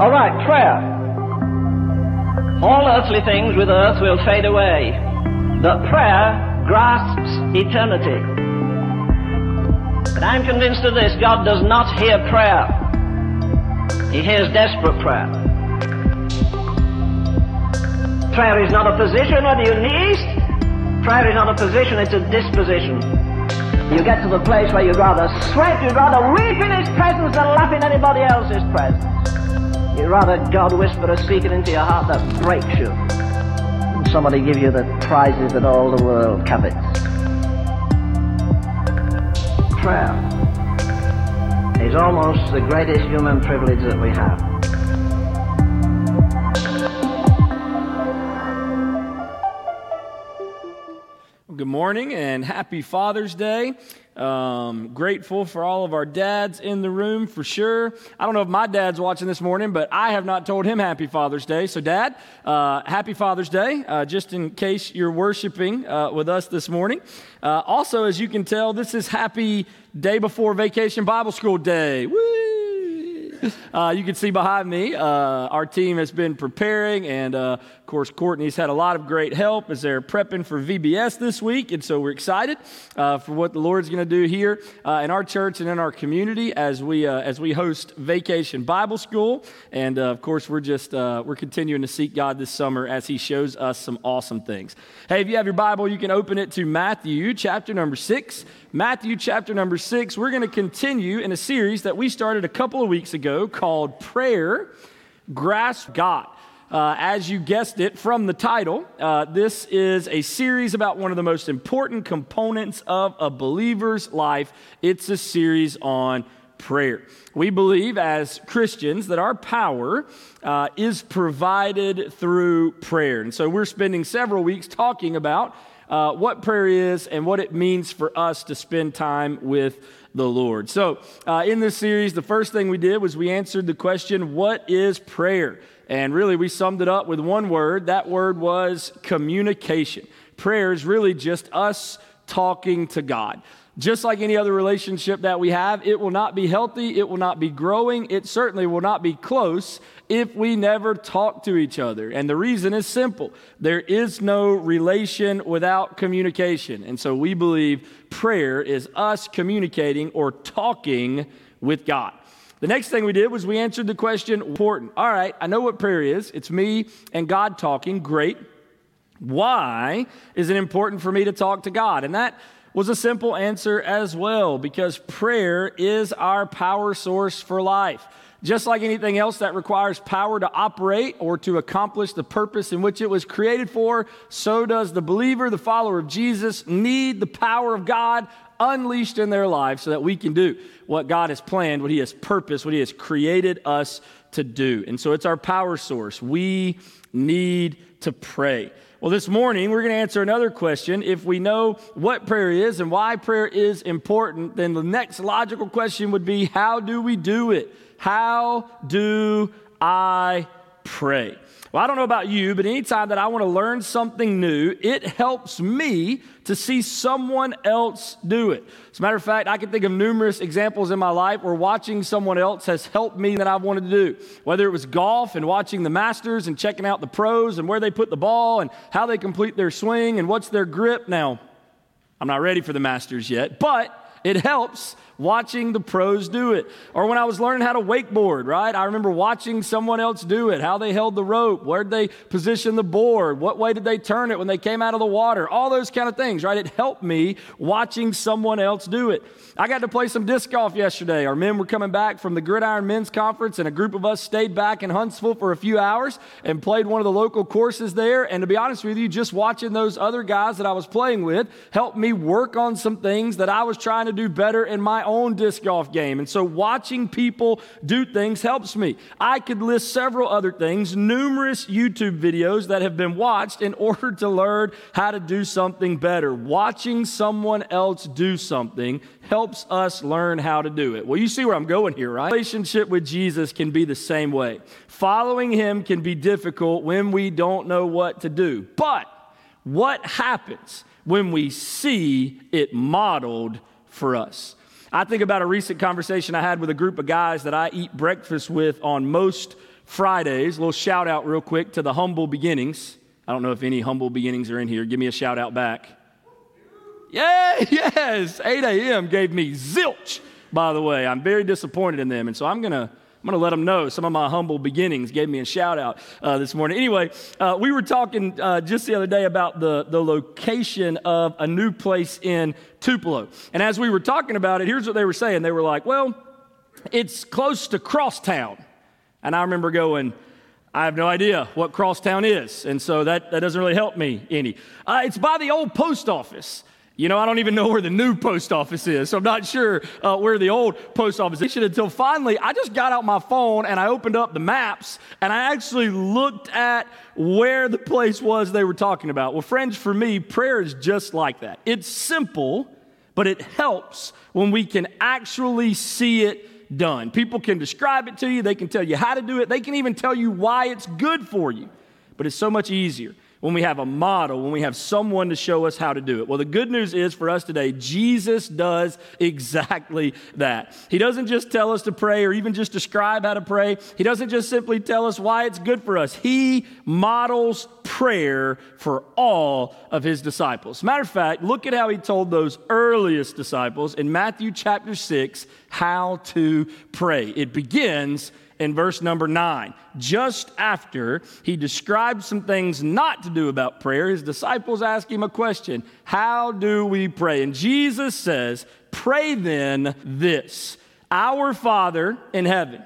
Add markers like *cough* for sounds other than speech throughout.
All right, prayer. All earthly things with earth will fade away, but prayer grasps eternity. But I'm convinced of this God does not hear prayer, He hears desperate prayer. Prayer is not a position whether you kneel. Prayer is not a position, it's a disposition. You get to the place where you'd rather sweat, you'd rather weep in His presence than laugh in anybody else's presence. You'd rather God whisper a secret into your heart that breaks you than somebody give you the prizes that all the world covets. Prayer is almost the greatest human privilege that we have. Good morning and happy Father's Day. Um, grateful for all of our dads in the room for sure. I don't know if my dad's watching this morning, but I have not told him Happy Father's Day. So, Dad, uh, Happy Father's Day, uh, just in case you're worshiping uh, with us this morning. Uh, also, as you can tell, this is Happy Day Before Vacation Bible School Day. Woo! *laughs* Uh, you can see behind me, uh, our team has been preparing, and uh, of course, Courtney's had a lot of great help as they're prepping for VBS this week, and so we're excited uh, for what the Lord's going to do here uh, in our church and in our community as we uh, as we host Vacation Bible School, and of course, we're just we're continuing to seek God this summer as He shows us some awesome things. Hey, if you have your Bible, you can open it to Matthew chapter number six. Matthew chapter number six. We're going to continue in a series that we started a couple of weeks ago called Prayer Grasp God. Uh, as you guessed it from the title, uh, this is a series about one of the most important components of a believer's life. It's a series on prayer. We believe as Christians that our power uh, is provided through prayer. And so we're spending several weeks talking about uh, what prayer is and what it means for us to spend time with the Lord. So, uh, in this series, the first thing we did was we answered the question, What is prayer? And really, we summed it up with one word. That word was communication. Prayer is really just us talking to God. Just like any other relationship that we have, it will not be healthy, it will not be growing, it certainly will not be close if we never talk to each other. And the reason is simple there is no relation without communication. And so we believe prayer is us communicating or talking with God. The next thing we did was we answered the question important. All right, I know what prayer is. It's me and God talking. Great. Why is it important for me to talk to God? And that was a simple answer as well because prayer is our power source for life. Just like anything else that requires power to operate or to accomplish the purpose in which it was created for, so does the believer, the follower of Jesus, need the power of God unleashed in their lives so that we can do what God has planned, what He has purposed, what He has created us to do. And so it's our power source. We need to pray. Well, this morning we're going to answer another question. If we know what prayer is and why prayer is important, then the next logical question would be how do we do it? How do I pray? Well, I don't know about you, but anytime that I want to learn something new, it helps me to see someone else do it. As a matter of fact, I can think of numerous examples in my life where watching someone else has helped me that I've wanted to do. Whether it was golf and watching the Masters and checking out the pros and where they put the ball and how they complete their swing and what's their grip. Now, I'm not ready for the Masters yet, but it helps watching the pros do it. Or when I was learning how to wakeboard, right? I remember watching someone else do it, how they held the rope, where they position the board, what way did they turn it when they came out of the water, all those kind of things, right? It helped me watching someone else do it. I got to play some disc golf yesterday. Our men were coming back from the Gridiron Men's Conference, and a group of us stayed back in Huntsville for a few hours and played one of the local courses there. And to be honest with you, just watching those other guys that I was playing with helped me work on some things that I was trying to do better in my own disc golf game. And so watching people do things helps me. I could list several other things, numerous YouTube videos that have been watched in *laughs* order to learn how to do something better. Watching someone else do something helps us learn how to do it. Well, you see where I'm going here, right? Relationship with Jesus can be the same way. Following him can be difficult when we don't know what to do. But what happens when we see it modeled for us? I think about a recent conversation I had with a group of guys that I eat breakfast with on most Fridays. A little shout out, real quick, to the Humble Beginnings. I don't know if any Humble Beginnings are in here. Give me a shout out back. Yeah, *laughs* yes. 8 a.m. gave me zilch, by the way. I'm very disappointed in them. And so I'm going to. I'm going to let them know some of my humble beginnings gave me a shout out uh, this morning. Anyway, uh, we were talking uh, just the other day about the, the location of a new place in Tupelo. And as we were talking about it, here's what they were saying. They were like, well, it's close to Crosstown. And I remember going, I have no idea what Crosstown is. And so that, that doesn't really help me any. Uh, it's by the old post office. You know, I don't even know where the new post office is, so I'm not sure uh, where the old post office is until finally I just got out my phone and I opened up the maps and I actually looked at where the place was they were talking about. Well, friends, for me, prayer is just like that. It's simple, but it helps when we can actually see it done. People can describe it to you, they can tell you how to do it, they can even tell you why it's good for you, but it's so much easier when we have a model, when we have someone to show us how to do it. Well, the good news is for us today, Jesus does *laughs* exactly that. He doesn't just tell us to pray or even just describe how to pray, He doesn't just simply tell us why it's good for us. He models prayer for all of His disciples. Matter of fact, look at how He told those earliest disciples in Matthew chapter 6 how to pray. It begins in verse number nine. Just after he describes some things not to do about prayer, his disciples ask him a question How do we pray? And Jesus says, Pray then this Our Father in heaven,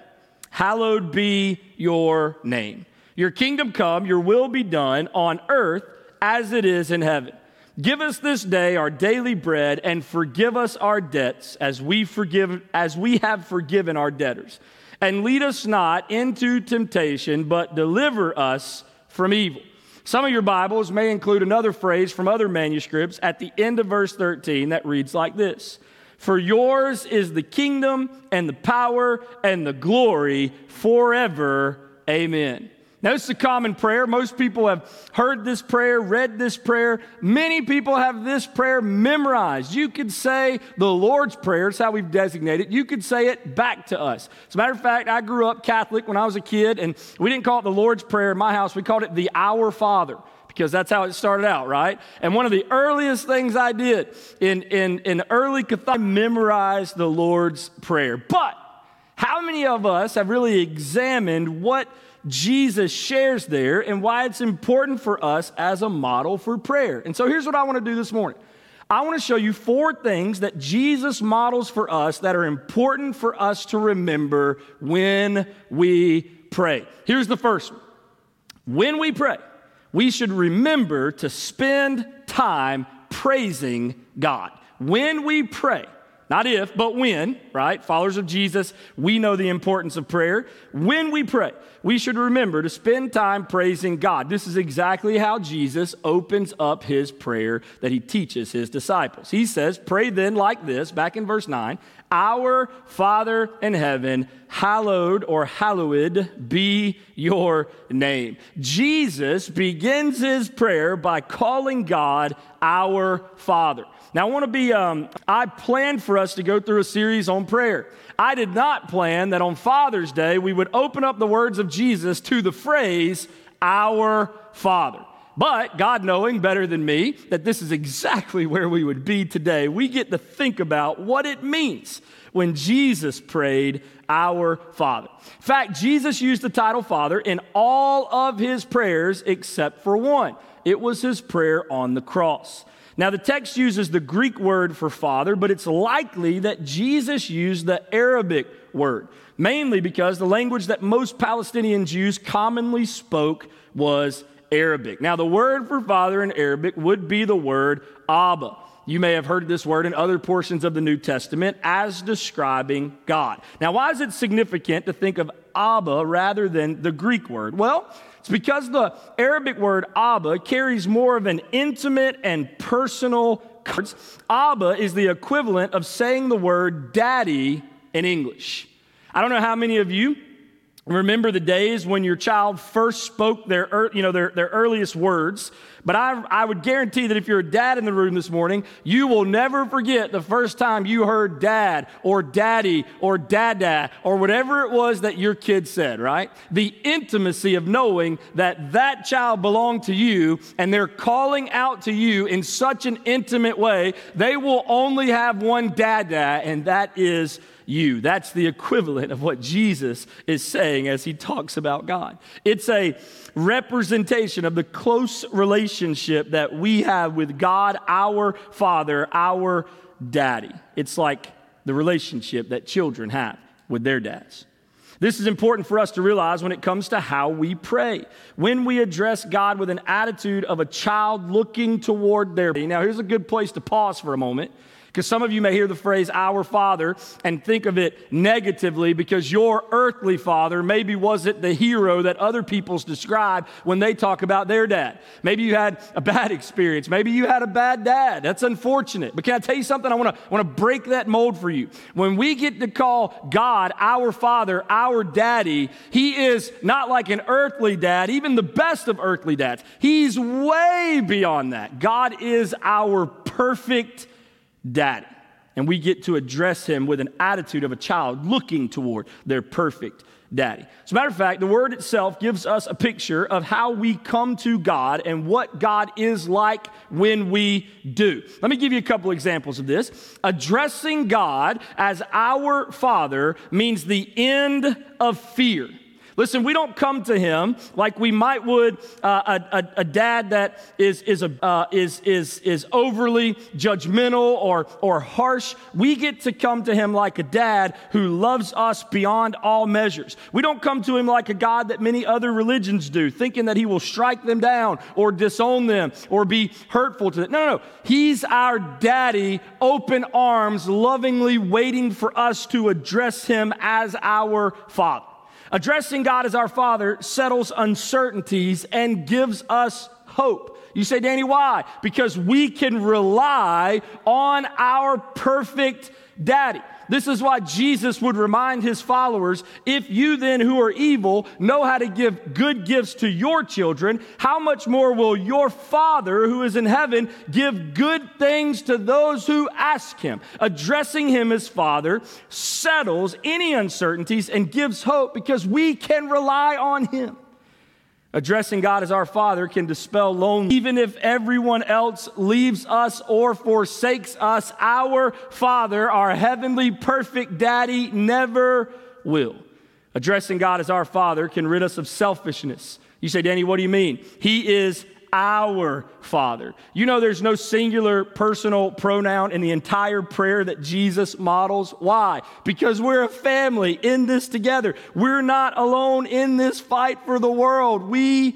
hallowed be your name. Your kingdom come, your will be done on earth as it is in heaven. Give us this day our daily bread and forgive us our debts as we forgive as we have forgiven our debtors and lead us not into temptation, but deliver us from evil. Some of your Bibles may include another phrase from other manuscripts at the end of verse 13 that reads like this For yours is the kingdom and the power and the glory forever. Amen. Now, it's a common prayer. Most people have heard this prayer, read this prayer. Many people have this prayer memorized. You could say the Lord's Prayer, it's how we've designated it. You could say it back to us. As a matter of fact, I grew up Catholic when I was a kid, and we didn't call it the Lord's Prayer in my house. We called it the Our Father because that's how it started out, right? And one of the earliest things I did in, in, in early Catholicism, memorized the Lord's Prayer. But how many of us have really examined what Jesus shares there and why it's important for us as a model for prayer. And so here's what I want to do this morning. I want to show you four things that Jesus models for us that are important for us to remember when we pray. Here's the first one. When we pray, we should remember to spend time praising God. When we pray, not if, but when, right? Followers of Jesus, we know the importance of prayer. When we pray, we should remember to spend time praising God. This is exactly how Jesus opens up his prayer that he teaches his disciples. He says, Pray then like this, back in verse 9 Our Father in heaven, hallowed or hallowed be your name. Jesus begins his prayer by calling God our Father. Now, I want to be, um, I planned for us to go through a series on prayer. I did not plan that on Father's Day we would open up the words of Jesus to the phrase, Our Father. But God knowing better than me that this is exactly *laughs* where we would be today, we get to think about what it means when Jesus prayed, Our Father. In fact, Jesus used the title Father in all of his prayers except for one. It was his prayer on the cross. Now, the text uses the Greek word for father, but it's likely that Jesus used the Aramaic word, mainly because the language that most Palestinian Jews commonly spoke was Aramaic. Now, the word for father in Aramaic would be the word Abba. You may have heard this word in other portions of the New Testament as describing God. Now, why is it significant to think of Abba rather than the Greek word? Well, it's because the Aramaic word Abba carries more of an intimate and personal. Abba is the equivalent of saying the word daddy in English. I don't know how many of you remember the days when your child first spoke their, you know, their, their earliest words. But I, I would guarantee that if you're a dad in the room this morning, you will never forget the first time you heard dad or daddy or dada or whatever it was that your kid said, right? The intimacy of knowing that that child belonged to you and they're calling out to you in such an intimate way, they will only have one dada, and that is you. That's the equivalent of what Jesus is saying as he talks about God. It's a representation of the close relationship that we have with God, our Father, our daddy. It's like the relationship that children have with their dads. This is important for us to realize when it comes to how we pray. When we address God with an attitude of a child looking toward their. Now, here's a good place to pause for a moment because some of you may hear the phrase our father and think of it negatively because your earthly father maybe wasn't the hero that other people's describe when they talk about their dad. Maybe you had a bad experience. Maybe you had a bad dad. That's unfortunate. But can I tell you something? I want to want to break that mold for you. When we get to call God our father, our daddy, he is not like an earthly dad, even the best of earthly dads. He's way beyond that. God is our perfect daddy. And we get to address him with an attitude of a child looking toward their perfect daddy. As a matter of fact, the word itself gives us a picture of how we come to God and what God is like when we do. Let me give you a couple examples of this. Addressing God as our Father means the end of fear. Listen, we don't come to him like we might would uh, a, a, a, dad that is, is, a, uh, is, is, is overly judgmental or, or harsh. We get to come to him like a dad who loves us beyond all measures. We don't come to him like a God that many other religions do, thinking that he will strike them down or disown them or be hurtful to them. No, no, no. He's our daddy, open arms, lovingly waiting for us to address him as our father. Addressing God as our Father settles uncertainties and gives us hope. You say, Danny, why? Because we can rely on our perfect daddy. This is why Jesus would remind his followers if you then, who are evil, know how to give good gifts to your children, how much more will your Father who is in heaven give good things to those who ask him? Addressing him as Father settles any uncertainties and gives hope because we can rely on him. Addressing God as our Father can dispel loneliness. Even if everyone else leaves us or forsakes us, our Father, our heavenly perfect daddy, never will. Addressing God as our Father can rid us of selfishness. You say, Danny, what do you mean? He is our Father. You know, there's no singular personal pronoun in the entire prayer that Jesus models. Why? Because we're a family in this together. We're not alone in this fight for the world. We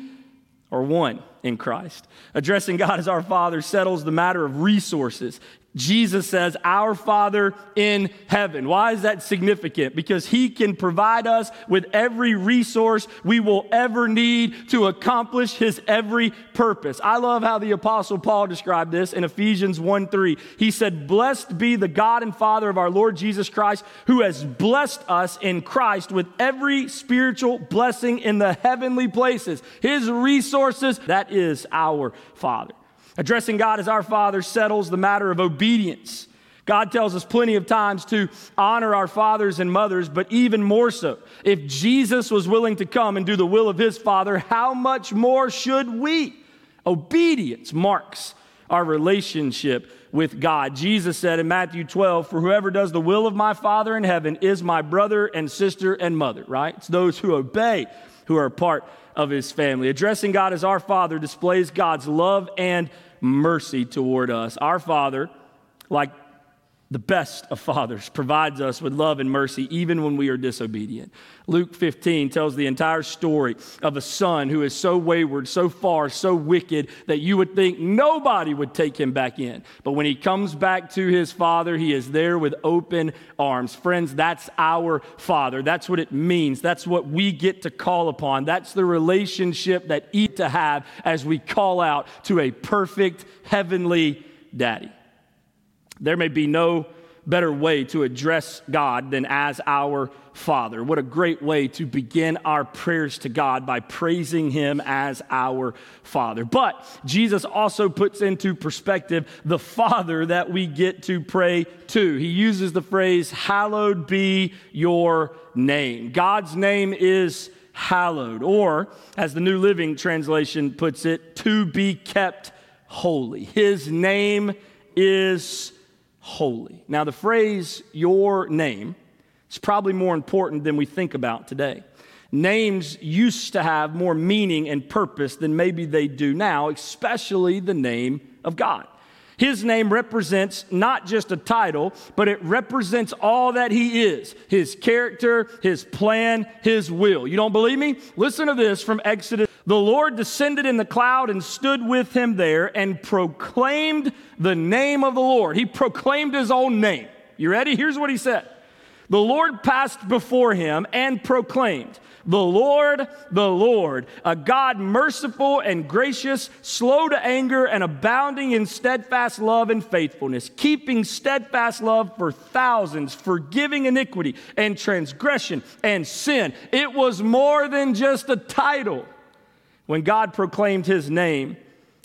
are one in Christ. Addressing God as our Father settles the matter of resources. Jesus says, Our Father in heaven. Why is that significant? Because He can provide us with every resource we will ever need to accomplish His every purpose. I love how the Apostle Paul described this in Ephesians 1 3. He said, Blessed be the God and Father of our Lord Jesus Christ, who has blessed us in Christ with every spiritual blessing in the heavenly places. His resources, that is our Father. Addressing God as our Father settles the matter of obedience. God tells us plenty of times to honor our fathers and mothers, but even more so, if Jesus was willing to come and do the will of his Father, how much more should we? Obedience marks our relationship with God. Jesus said in Matthew 12, For whoever does the will of my Father in heaven is my brother and sister and mother, right? It's those who obey who are part of his family. Addressing God as our Father displays God's love and mercy toward us. Our Father, like the best of fathers, provides us with love and mercy even when we are disobedient. Luke 15 tells the entire story of a son who is so wayward, so far, so wicked that you would think nobody would take him back in. But when he comes back to his father, he is there with open arms. Friends, that's our father. That's what it means. That's what we get to call upon. That's the relationship that eat to have as we call out to a perfect heavenly daddy. There may be no better way to address God than as our Father. What a great way to begin our prayers to God by praising Him as our Father. But Jesus also puts into perspective the Father that we get to pray to. He uses the phrase, Hallowed be your name. God's name is hallowed, or as the New Living Translation puts it, to be kept holy. His name is holy. Now, the phrase your name is probably more important than we think about today. Names used to have more meaning and purpose than maybe they do now, especially the name of God. His name represents not just a title, but it represents all that he is his character, his plan, his will. You don't believe me? Listen to this from Exodus. The Lord descended in the cloud and stood with him there and proclaimed the name of the Lord. He proclaimed his own name. You ready? Here's what he said The Lord passed before him and proclaimed, the Lord, the Lord, a God merciful and gracious, slow to anger, and abounding in steadfast love and faithfulness, keeping steadfast love for thousands, forgiving iniquity and transgression and sin. It was more than just a title. When God proclaimed his name,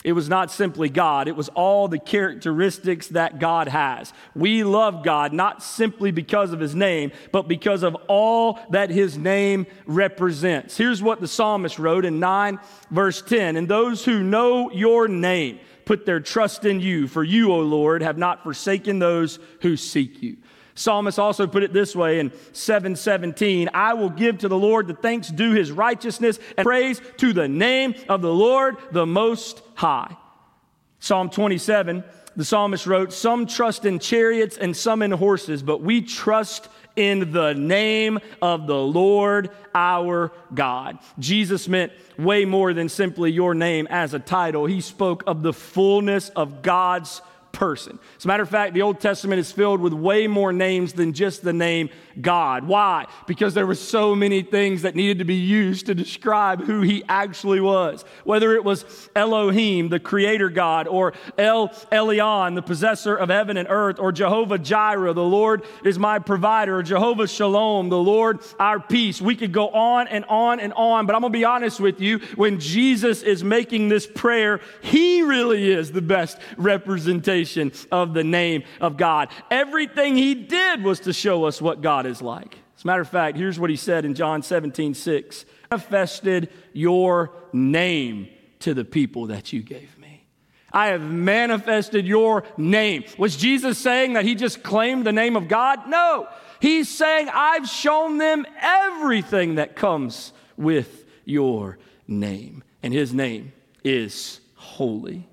it was not simply God, it was all the characteristics that God has. We love God not simply because of his name, but because of all that his name represents. Here's what the psalmist wrote in 9, verse 10 And those who know your name put their trust in you, for you, O Lord, have not forsaken those who seek you. Psalmist also put it this way in 717 I will give to the Lord the thanks due his righteousness and praise to the name of the Lord the Most High. Psalm 27, the psalmist wrote, Some trust in chariots and some in horses, but we trust in the name of the Lord our God. Jesus meant way more than simply your name as a title. He spoke of the fullness of God's person. As a matter of fact, the Old Testament is filled with way more names than just the name God. Why? Because there were so many things that needed to be used to describe who he actually was. Whether it was Elohim, the creator God, or El Elyon, the possessor of heaven and earth, or Jehovah Jireh, the Lord is my provider, or Jehovah Shalom, the Lord our peace. We could go on and on and on, but I'm going to be honest with you. When Jesus is making this prayer, he really is the best representation of the name of God. Everything he did was to show us what God is like. As a matter of fact, here's what he said in John 17, 6. Manifested your name to the people that you gave me. I have manifested your name. Was Jesus saying that he just claimed the name of God? No. He's saying, I've shown them everything that comes with your name. And his name is holy.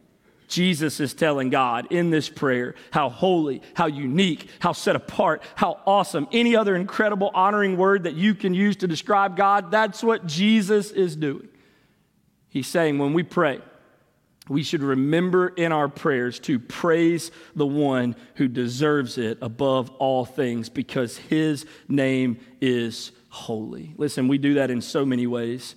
Jesus is telling God in this prayer how holy, how unique, how set apart, how awesome, any other incredible, honoring word that you can use to describe God, that's what Jesus is doing. He's saying when we pray, we should remember in our prayers to praise the one who deserves it above all things because his name is holy. Listen, we do that in so many ways.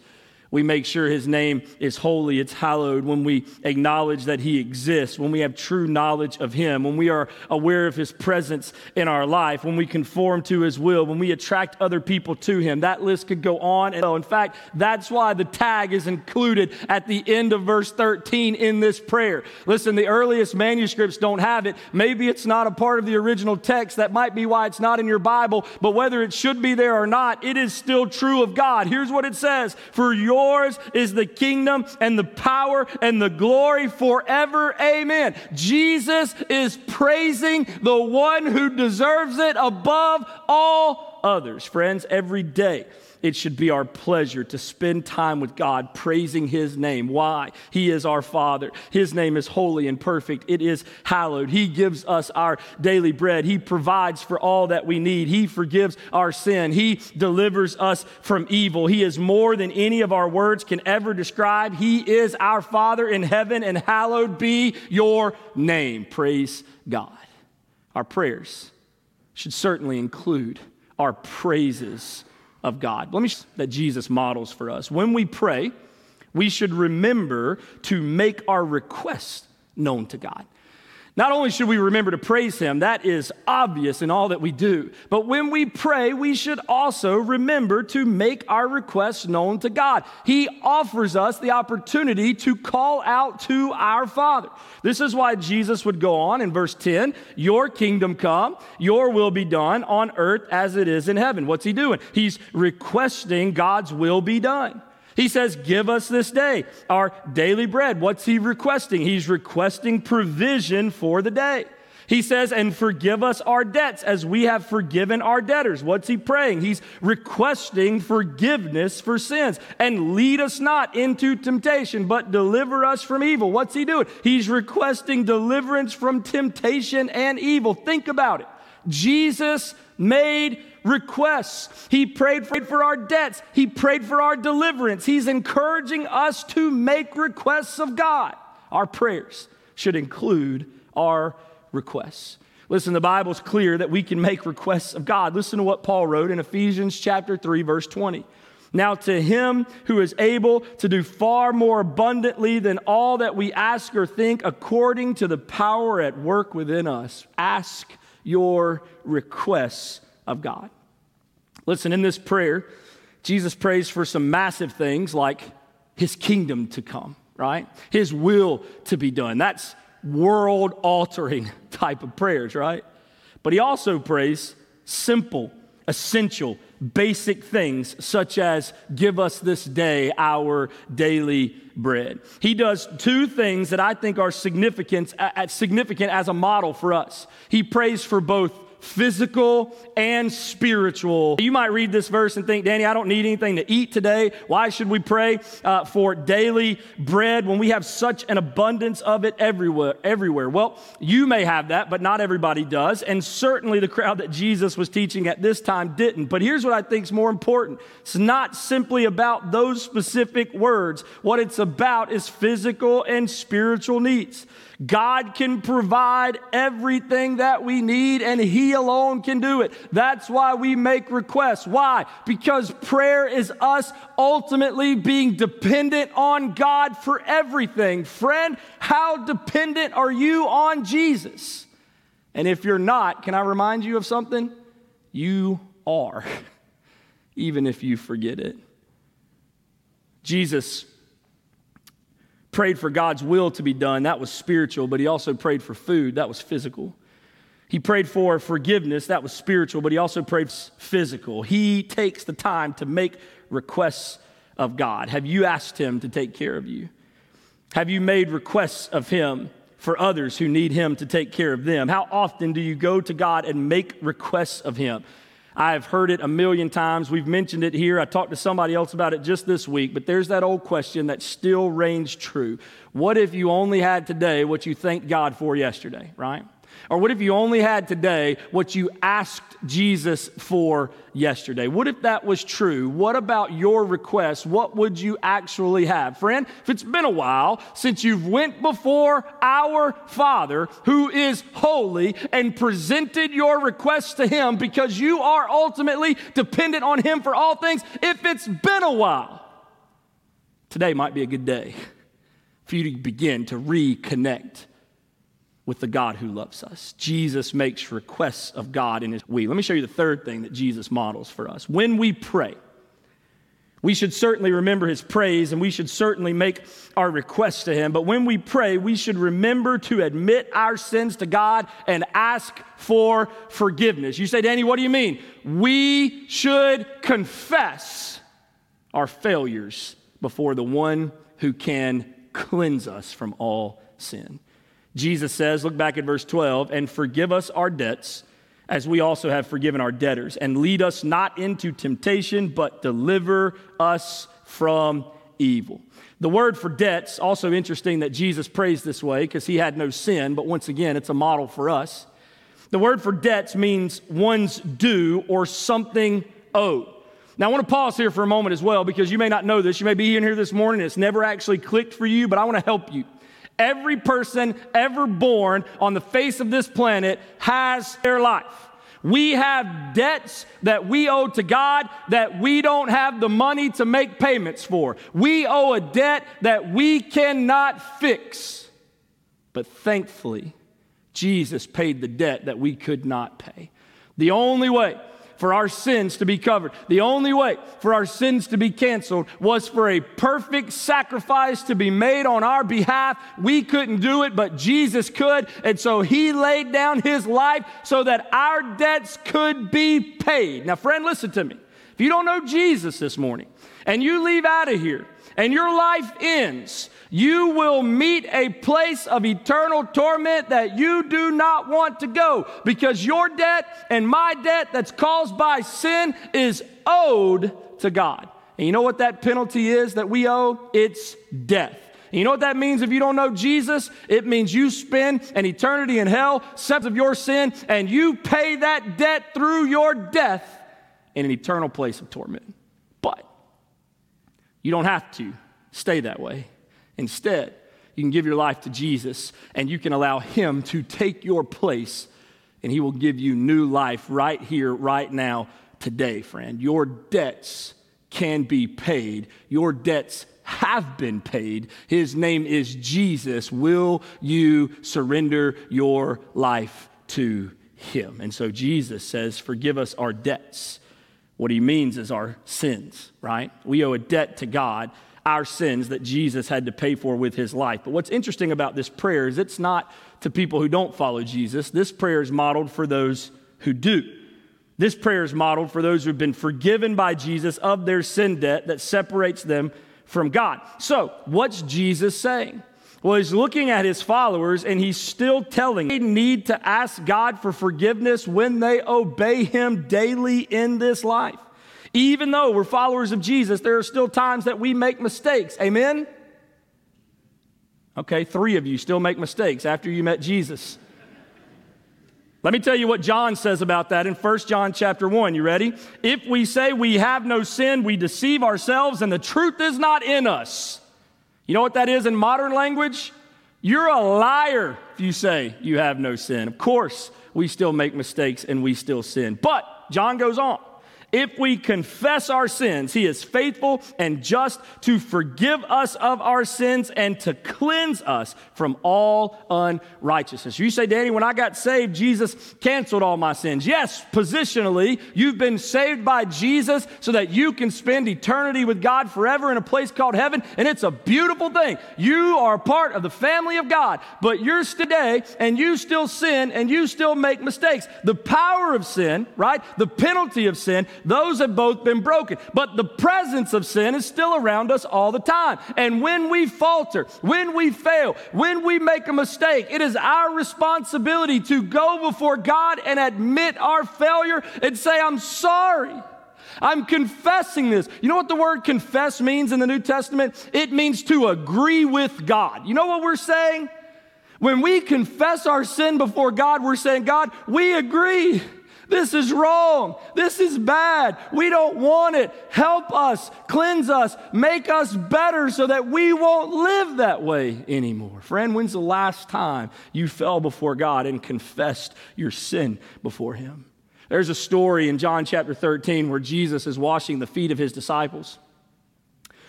We make sure his name is holy, it's hallowed when we acknowledge that he exists, when we have true knowledge of him, when we are aware of his presence in our life, when we conform to his will, when we attract other people to him. That list could go on and. In fact, that's why the tag is included at the end of verse 13 in this prayer. Listen, the earliest manuscripts don't have it. Maybe it's not a part of the original text. That might be why it's not in your Bible, but whether it should be there or not, it is still true of God. Here's what it says For your Yours is the kingdom and the power and the glory forever. Amen. Jesus is praising the one who deserves it above all others. Friends, every day it should be our pleasure to spend time with God praising His name. Why? He is our Father. His name is holy and perfect. It is hallowed. He gives us our daily bread. He provides for all that we need. He forgives our sin. He delivers us from evil. He is more than any of our words can ever describe. He is our Father in heaven, and hallowed be your name. Praise God. Our prayers should certainly include our praises of God. Let me that Jesus models for us. When we pray, we should remember to make our requests known to God. Not only should we remember to praise Him, that is obvious in all that we do, but when we pray, we should also remember to make our requests known to God. He offers us the opportunity to call out to our Father. This is why Jesus would go on in verse 10 Your kingdom come, your will be done on earth as it is in heaven. What's He doing? He's requesting God's will be done. He says, Give us this day our daily bread. What's he requesting? He's requesting provision for the day. He says, and forgive us our debts as we have forgiven our debtors. What's he praying? He's requesting forgiveness for sins and lead us not into temptation, but deliver us from evil. What's he doing? He's requesting deliverance from temptation and evil. Think about it. Jesus made requests. He prayed for our debts. He prayed for our deliverance. He's encouraging us to make requests of God. Our prayers should include our requests. Listen, the Bible's clear that we can make requests of God. Listen to what Paul wrote in Ephesians chapter 3 verse 20. Now to him who is able to do far more abundantly than all that we ask or think according to the power at work within us. Ask your requests of God. Listen, in this prayer, Jesus prays for some massive things like his kingdom to come, right? His will to be done. That's world altering *laughs* type of prayers, right? But he also prays simple, essential, basic things such as give us this day our daily bread. He does two things that I think are significant, significant as a model for us. He prays for both physical and spiritual. You might read this verse and think, Danny, I don't need anything to eat today. Why should we pray uh, for daily bread when we have such an abundance of it everywhere? Everywhere. Well, you may have that, but not everybody does, and certainly the crowd that Jesus was teaching at this time didn't. But here's what I think is more important: it's not simply about those specific words. What it's about is physical and spiritual needs. God can provide everything that we need, and He alone can do it. That's why we make requests. Why? Because prayer is us ultimately being dependent on God for everything. Friend, how dependent are you on Jesus? And if you're not, can I remind you of something? You are, *laughs* even if you forget it. Jesus prayed for God's will to be done. That was spiritual, but he also prayed for food. That was physical. He prayed for forgiveness. That was spiritual, but he also prayed physical. He takes the time to make requests of God. Have you asked him to take care of you? Have you made requests of him for others who need him to take care of them? How often do you go to God and make requests of him? I've heard it a million times. We've mentioned it here. I talked to somebody else about it just this week, but there's that old question that still reigns true. What if you only had today what you thanked God for yesterday, right? Or what if you only had today what you asked Jesus for yesterday? What if that was true? What about your request? What would you actually have? Friend, if it's been a while since you've went before our Father who is holy and presented your request to him because you are ultimately dependent on him for all things, if it's been a while, today might be a good day for you to begin to reconnect with the God who loves us. Jesus makes requests of God in his we. Let me show you the third thing that Jesus models for us. When we pray, we should certainly remember his praise and we should certainly make our requests to him. But when we pray, we should remember to admit our sins to God and ask for forgiveness. You say, Danny, what do you mean? We should confess our failures before the one who can cleanse us from all sin. Jesus says, look back at verse 12, and forgive us our debts as we also have forgiven our debtors, and lead us not into temptation, but deliver us from evil. The word for debts, also interesting that Jesus prays this way because he had no sin, but once again, it's a model for us. The word for debts means one's due or something owed. Now, I want to pause here for a moment as well because you may not know this. You may be in here this morning, it's never actually clicked for you, but I want to help you. Every person ever born on the face of this planet has their life. We have debts that we owe to God that we don't have the money to make payments for. We owe a debt that we cannot fix. But thankfully, Jesus paid the debt that we could not pay. The only way for our sins to be covered, the only way for our sins to be canceled was for a perfect sacrifice to be made on our behalf. We couldn't do it, but Jesus could. And so he laid down his life so that our debts could be paid. Now, friend, listen to me. If you don't know Jesus this morning and you leave out of here and your life ends, you will meet a place of eternal torment that you do not want to go because your debt and my debt that's caused by sin is owed to God. And you know what that penalty is that we owe? It's death. And you know what that means if you don't know Jesus? It means you spend an eternity in hell, sense of your sin, and you pay that debt through your death in an eternal place of torment. But you don't have to stay that way. Instead, you can give your life to Jesus and you can allow Him to take your place, and He will give you new life right here, right now, today, friend. Your debts can be paid. Your debts have been paid. His name is Jesus. Will you surrender your life to Him? And so Jesus says, Forgive us our debts. What He means is our sins, right? We owe a debt to God our sins that Jesus had to pay for with his life. But what's interesting about this prayer is it's not to people who don't follow Jesus. This prayer is modeled for those who do. This prayer is modeled for those who've been forgiven by Jesus of their sin debt that separates them from God. So, what's Jesus saying? Well, he's looking at his followers and he's still telling they need to ask God for forgiveness when they obey him daily in this life. Even though we're followers of Jesus, there are still times that we make mistakes. Amen? Okay, three of you still make mistakes after you met Jesus. Let me tell you what John says about that in 1 John chapter 1. You ready? If we say we have no sin, we deceive ourselves and the truth is not in us. You know what that is in modern language? You're a liar if you say you have no sin. Of course, we still make mistakes and we still sin. But John goes on. If we confess our sins, He is faithful and just to forgive us of our sins and to cleanse us from all unrighteousness. You say, Danny, when I got saved, Jesus canceled all my sins. Yes, positionally, you've been saved by Jesus so that you can spend eternity with God forever in a place called heaven, and it's a beautiful thing. You are part of the family of God, but you're today and you still sin and you still make mistakes. The power of sin, right? The penalty of sin those have both been broken. But the presence of sin is still around us all the time. And when we falter, when we fail, when we make a mistake, it is our responsibility to go before God and admit our failure and say, I'm sorry. I'm confessing this. You know what the word confess means in the New Testament? It means to agree with God. You know what we're saying? When we confess our sin before God, we're saying, God, we agree. This is wrong. This is bad. We don't want it. Help us, cleanse us, make us better so that we won't live that way anymore. Friend, when's the last time you fell before God and confessed your sin before Him? There's a story in John chapter 13 where Jesus is washing the feet of his disciples.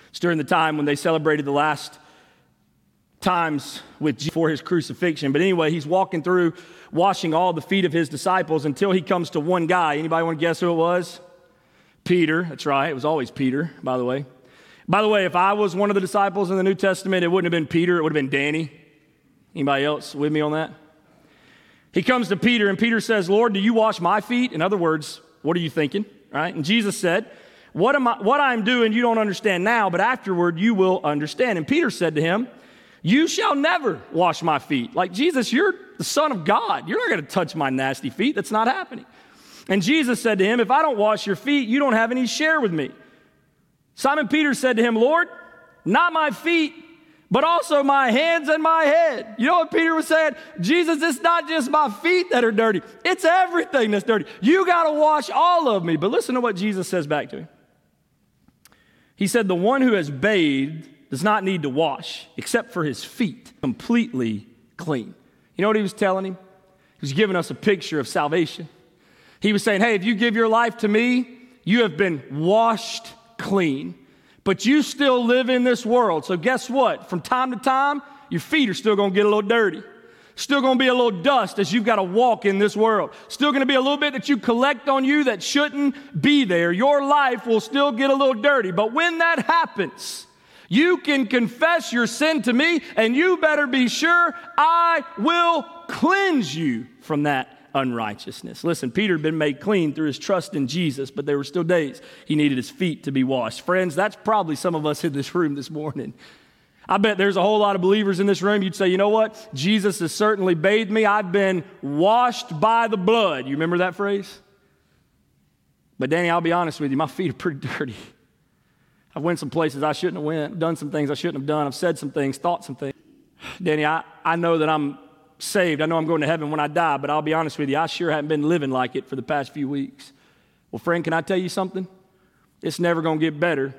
It's during the time when they celebrated the last times with Jesus for his crucifixion. But anyway, he's walking through washing all the feet of his disciples until he comes to one guy. Anybody want to guess who it was? Peter. That's right. It was always Peter, by the way. By the way, if I was one of the disciples in the New Testament, it wouldn't have been Peter, it would have been Danny. Anybody else with me on that? He comes to Peter and Peter says, "Lord, do you wash my feet?" In other words, what are you thinking? Right? And Jesus said, "What am I what I'm doing you don't understand now, but afterward you will understand." And Peter said to him, you shall never wash my feet. Like, Jesus, you're the Son of God. You're not going to touch my nasty feet. That's not happening. And Jesus said to him, If I don't wash your feet, you don't have any share with me. Simon Peter said to him, Lord, not my feet, but also my hands and my head. You know what Peter was saying? Jesus, it's not just my feet that are dirty, it's everything that's dirty. You got to wash all of me. But listen to what Jesus says back to him. He said, The one who has bathed does not need to wash except for his feet, completely clean. You know what he was telling him? He was giving us a picture of salvation. He was saying, Hey, if you give your life to me, you have been washed clean, but you still live in this world. So, guess what? From time to time, your feet are still to get a little dirty. Still to be a little dust as you've got to walk in this world. Still to be a little bit that you collect on you that shouldn't be there. Your life will still get a little dirty. But when that happens, you can confess your sin to me, and you better be sure I will cleanse you from that unrighteousness. Listen, Peter had been made clean through his trust in Jesus, but there were still days he needed his feet to be washed. Friends, that's probably some of us in this room this morning. I bet there's a whole lot of believers in this room. You'd say, you know what? Jesus has certainly bathed me. I've been washed by the blood. You remember that phrase? But Danny, I'll be honest with you, my feet are pretty *laughs* dirty. I've went some places I shouldn't have went, done some things I shouldn't have done. I've said some things, thought some things. Danny, I, I know that I'm saved. I know I'm going to heaven when I die, but I'll be honest with you, I sure haven't been living like it for the past few weeks. Well, friend, can I tell you something? It's never going to get better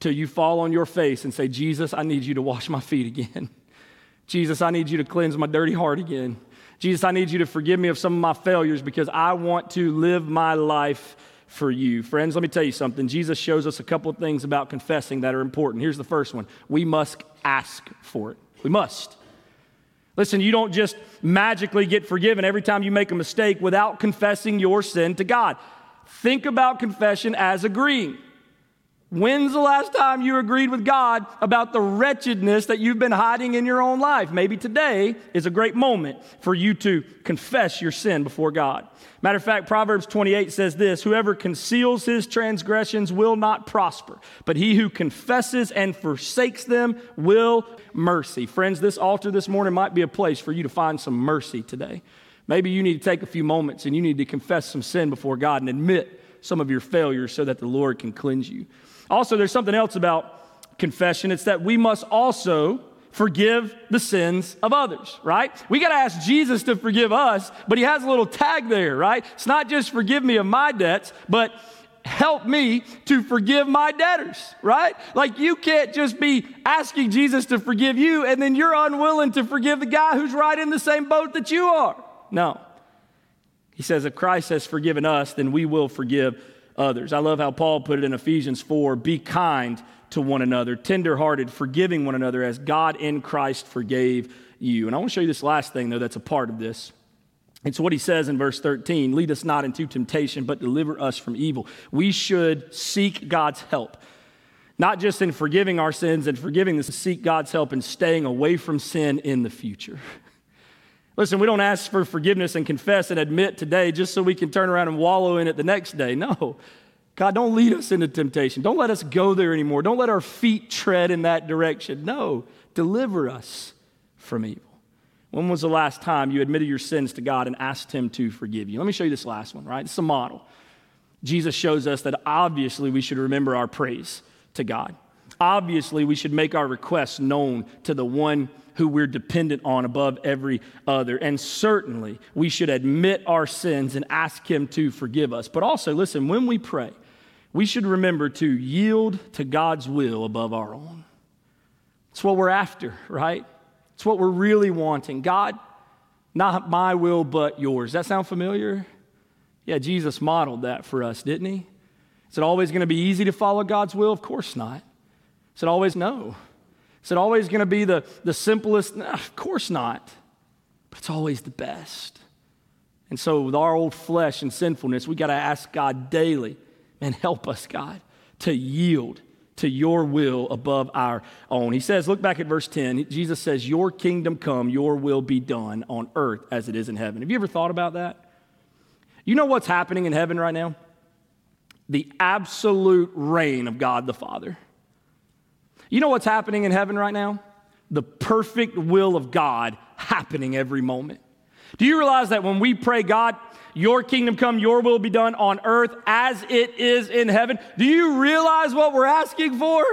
till you fall on your face and say, Jesus, I need you to wash my feet again. *laughs* Jesus, I need you to cleanse my dirty heart again. Jesus, I need you to forgive me of some of my failures because I want to live my life for you. Friends, let me tell you something. Jesus shows us a couple of things about confessing that are important. Here's the first one we must ask for it. We must. Listen, you don't just magically get forgiven every time you make a mistake without confessing your sin to God. Think about confession as agreeing. When's the last time you agreed with God about the wretchedness that you've been hiding in your own life? Maybe today is a great moment for you to confess your sin before God. Matter of fact, Proverbs 28 says this Whoever conceals his transgressions will not prosper, but he who confesses and forsakes them will mercy. Friends, this altar this morning might be a place for you to find some mercy today. Maybe you need to take a few moments and you need to confess some sin before God and admit some of your failures so that the Lord can cleanse you. Also, there's something else about confession it's that we must also forgive the sins of others, right? We got to ask Jesus to forgive us, but he has a little tag there, right? It's not just forgive me of my debts, but help me to forgive my debtors, right? Like you can't just be asking Jesus to forgive you and then you're unwilling to forgive the guy who's right in the same boat that you are. No. He says, if Christ has forgiven us, then we will forgive others. I love how Paul put it in Ephesians 4 be kind to one another, tenderhearted, forgiving one another as God in Christ forgave you. And I want to show you this last thing, though, that's a part of this. It's what he says in verse 13 lead us not into temptation, but deliver us from evil. We should seek God's help. Not just in forgiving our sins and forgiving this, seek God's help in staying away from sin in the future. *laughs* Listen, we don't ask for forgiveness and confess and admit today just so we can turn around and wallow in it the next day. No. God, don't lead us into temptation. Don't let us go there anymore. Don't let our feet tread in that direction. No, deliver us from evil. When was the last time you admitted your sins to God and asked Him to forgive you? Let me show you this last one, right? It's a model. Jesus shows us that obviously we should remember our praise to God. Obviously, we should make our requests known to the one who we're dependent on above every other. And certainly, we should admit our sins and ask Him to forgive us. But also, listen, when we pray, we should remember to yield to God's will above our own. It's what we're after, right? It's what we're really wanting. God, not my will, but yours. That sound familiar? Yeah, Jesus modeled that for us, didn't he? Is it always going to be easy to follow God's will? Of course not. Is it always no? Is it always going to be the, the simplest? No, of course not. But it's always the best. And so, with our old flesh and sinfulness, we got to ask God daily, and help us, God, to yield to your will above our own. He says, look back at verse 10. Jesus says, Your kingdom come, your will be done on earth as it is in heaven. Have you ever thought about that? You know what's happening in heaven right now? The absolute reign of God the Father. You know what's happening in heaven right now? The perfect will of God happening every moment. Do you realize that when we pray, God, your kingdom come, your will be done on earth as it is in heaven, do you realize what we're asking for?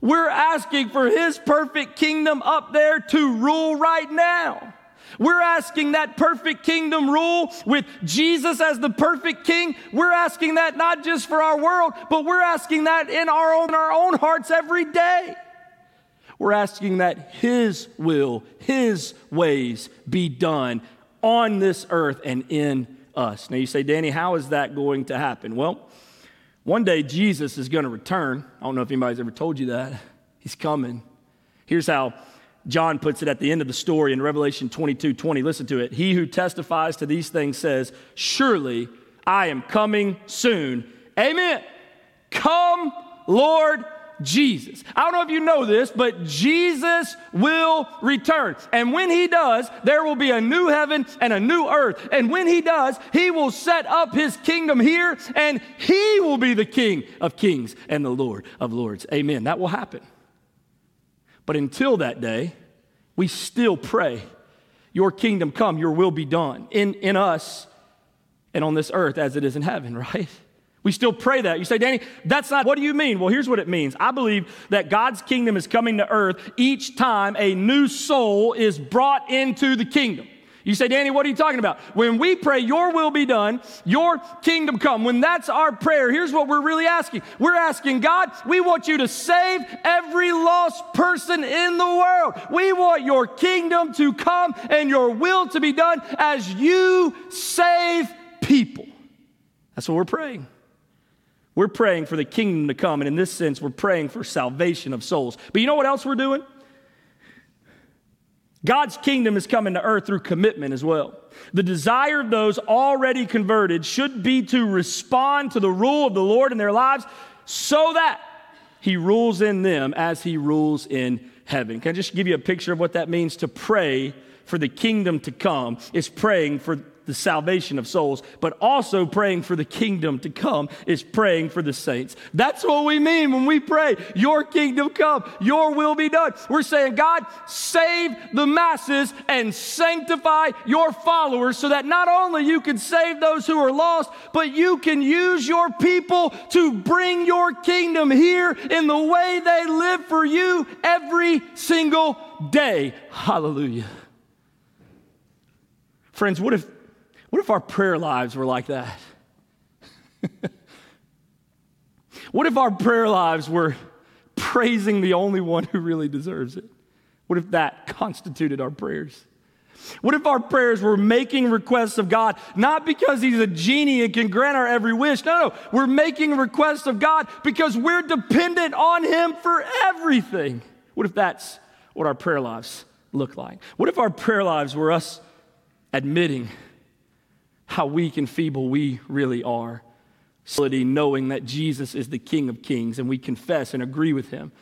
We're asking for his perfect kingdom up there to rule right now. We're asking that perfect kingdom rule with Jesus as the perfect king. We're asking that not just for our world, but we're asking that in our own, our own hearts every day. We're asking that his will, his ways be done on this earth and in us. Now you say, Danny, how is that going to happen? Well, one day Jesus is going to return. I don't know if anybody's ever told you that. He's coming. Here's how John puts it at the end of the story in Revelation 22 20. Listen to it. He who testifies to these things says, Surely I am coming soon. Amen. Come, Lord Jesus. I don't know if you know this, but Jesus will return. And when he does, there will be a new heaven and a new earth. And when he does, he will set up his kingdom here and he will be the king of kings and the Lord of lords. Amen. That will happen. But until that day, we still pray, Your kingdom come, Your will be done in, in us and on this earth as it is in heaven, *laughs* right? We still pray that. You say, Danny, that's not, what do you mean? Well, here's what it means. I believe that God's kingdom is coming to earth each time a new soul is brought into the kingdom. You say, Danny, what are you talking about? When we pray, Your will be done, Your kingdom come, when that's our prayer, here's what we're really asking. We're asking, God, we want you to save every lost person in the world. We want Your kingdom to come and Your will to be done as you save people. That's what we're praying. We're praying for the kingdom to come, and in this sense, we're praying for salvation of souls. But you know what else we're doing? God's kingdom is coming to earth through commitment as well. The desire of those already converted should be to respond to the rule of the Lord in their lives so that he rules in them as he rules in heaven. Can I just give you a picture of what that means to pray for the kingdom to come? Is praying for the salvation of souls, but also praying for the kingdom to come is praying for the saints. That's what we mean when we pray, Your kingdom come, Your will be done. We're saying, God, save the masses and sanctify your followers so that not only you can save those who are lost, but you can use your people to bring your kingdom here in the way they live for you every single day. Hallelujah. Friends, what if what if our prayer lives were like that? *laughs* what if our prayer lives were praising the only one who really deserves it? What if that constituted our prayers? What if our prayers were making requests of God, not because He's a genie and can grant our every wish? No, no. We're making requests of God because we're dependent on Him for everything. What if that's what our prayer lives look like? What if our prayer lives were us admitting how weak and feeble we really are. Knowing that Jesus is the King of Kings, and we confess and agree with Him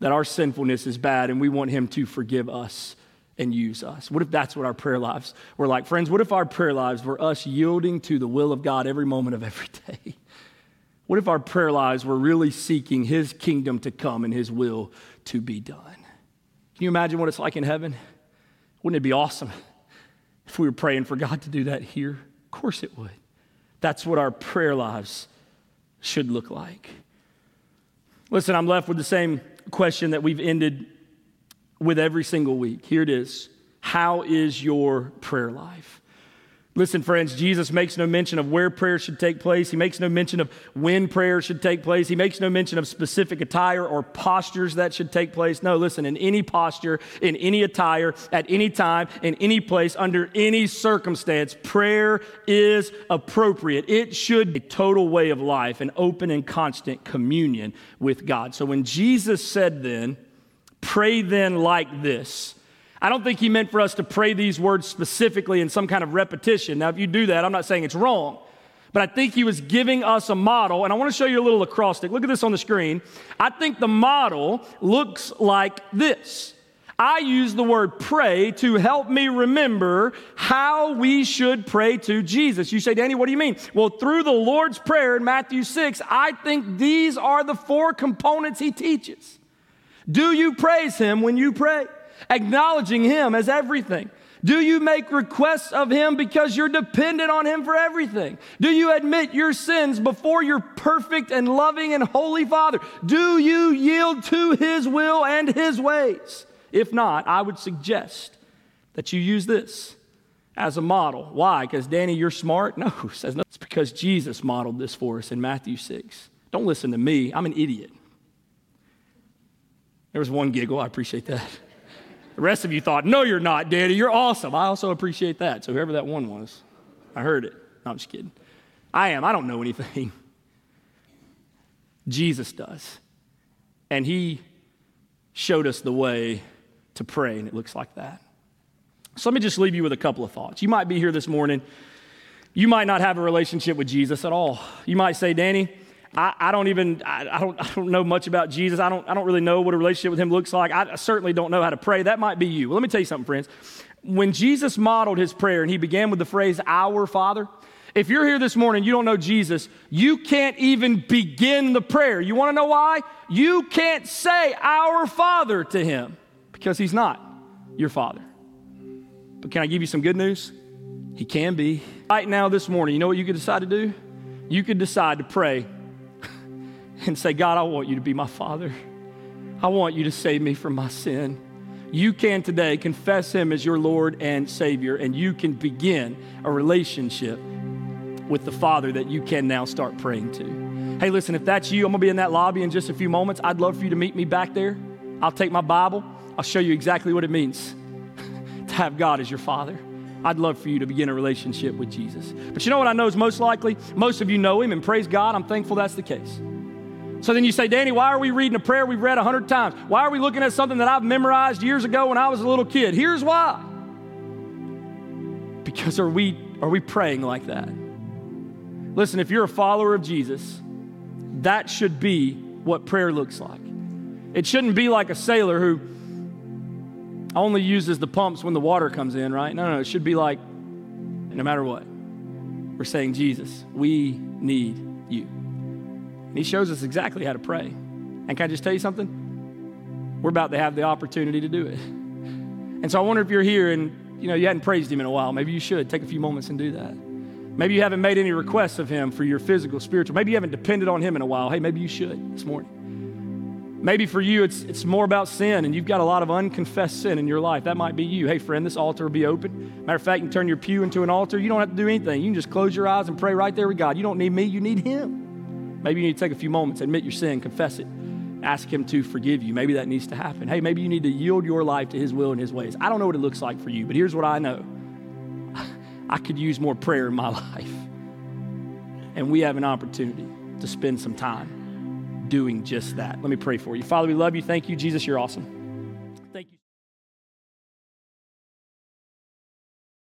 that our sinfulness is bad and we want Him to forgive us and use us. What if that's what our prayer lives were like? Friends, what if our prayer lives were us yielding to the will of God every moment of every day? *laughs* What if our prayer lives were really seeking His kingdom to come and His will to be done? Can you imagine what it's like in heaven? Wouldn't it be awesome if we were praying for God to do that here? Of course it would. That's what our prayer lives should look like. Listen, I'm left with the same question that we've ended with every single week. Here it is How is your prayer life? Listen, friends, Jesus makes no mention of where prayer should take place. He makes no mention of when prayer should take place. He makes no mention of specific attire or postures that should take place. No, listen, in any posture, in any attire, at any time, in any place, under any circumstance, prayer is appropriate. It should be a total way of life, an open and constant communion with God. So when Jesus said then, pray then like this, I don't think he meant for us to pray these words specifically in some kind of repetition. Now, if you do that, I'm not saying it's wrong, but I think he was giving us a model, and I want to show you a little acrostic. Look at this on the screen. I think the model looks like this. I use the word pray to help me remember how we should pray to Jesus. You say, Danny, what do you mean? Well, through the Lord's Prayer in Matthew 6, I think these are the four components he teaches. Do you praise him when you pray? Acknowledging Him as everything? Do you make requests of Him because you're dependent on Him for everything? Do you admit your sins before your perfect and loving and holy Father? Do you yield to His will and His ways? If not, I would suggest that you use this as a model. Why? Because Danny, you're smart? No, *laughs* says no. It's because Jesus modeled this for us in Matthew 6. Don't listen to me. I'm an idiot. There was one giggle. I appreciate that. The rest of you thought, no, you're not, Danny. You're awesome. I also appreciate that. So, whoever that one was, I heard it. No, I'm just kidding. I am. I don't know anything. *laughs* Jesus does. And he showed us the way to pray, and it looks like that. So let me just leave you with a couple of thoughts. You might be here this morning. You might not have a relationship with Jesus at all. You might say, Danny, I, I don't even, I, I, don't, I don't know much about Jesus. I don't, I don't really know what a relationship with him looks like. I, certainly don't know how to pray. That might be you. Well, let me tell you something, friends. When Jesus modeled his prayer and he began with the phrase, Our Father, if you're here this morning, you don't know Jesus, you can't even begin the prayer. You want to know why? You can't say, Our Father to him because he's not your Father. But can I give you some good news? He can be. Right now, this morning, you know what you could decide to do? You could decide to pray and say, God, I want you to be my Father. I want you to save me from my sin. You can today confess Him as your Lord and Savior, and you can begin a relationship with the Father that you can now start praying to. Hey, listen, if that's you, I'm gonna be in that lobby in just a few moments. I'd love for you to meet me back there. I'll take my Bible, I'll show you exactly what it means *laughs* to have God as your Father. I'd love for you to begin a relationship with Jesus. But you know what I know is most likely? Most of you know Him, and praise God, I'm thankful that's the case. So then you say, Danny, why are we reading a prayer we've read a hundred times? Why are we looking at something that I've memorized years ago when I was a little kid? Here's why. Because are we are we praying like that? Listen, if you're a follower of Jesus, that should be what prayer looks like. It shouldn't be like a sailor who only uses the pumps when the water comes in, right? No, no, it should be like, no matter what, we're saying, Jesus, we need you. And he shows us exactly how to pray. And can I just tell you something? We're about to have the opportunity to do it. And so I wonder if you're here and you know you hadn't praised him in a while. Maybe you should take a few moments and do that. Maybe you haven't made any requests of him for your physical, spiritual. Maybe you haven't depended on him in a while. Hey, maybe you should this morning. Maybe for you, it's, it's more about sin and you've got a lot of unconfessed sin in your life. That might be you. Hey, friend, this altar will be open. Matter of fact, you can turn your pew into an altar. You don't have to do anything. You can just close your eyes and pray right there with God. You don't need me, you need Him. Maybe you need to take a few moments, admit your sin, confess it, ask Him to forgive you. Maybe that needs to happen. Hey, maybe you need to yield your life to His will and His ways. I don't know what it looks like for you, but here's what I know *laughs* I could use more prayer in my *laughs* life. And we have an opportunity to spend some time doing just that. Let me pray for you. Father, we love you. Thank you. Jesus, you're awesome.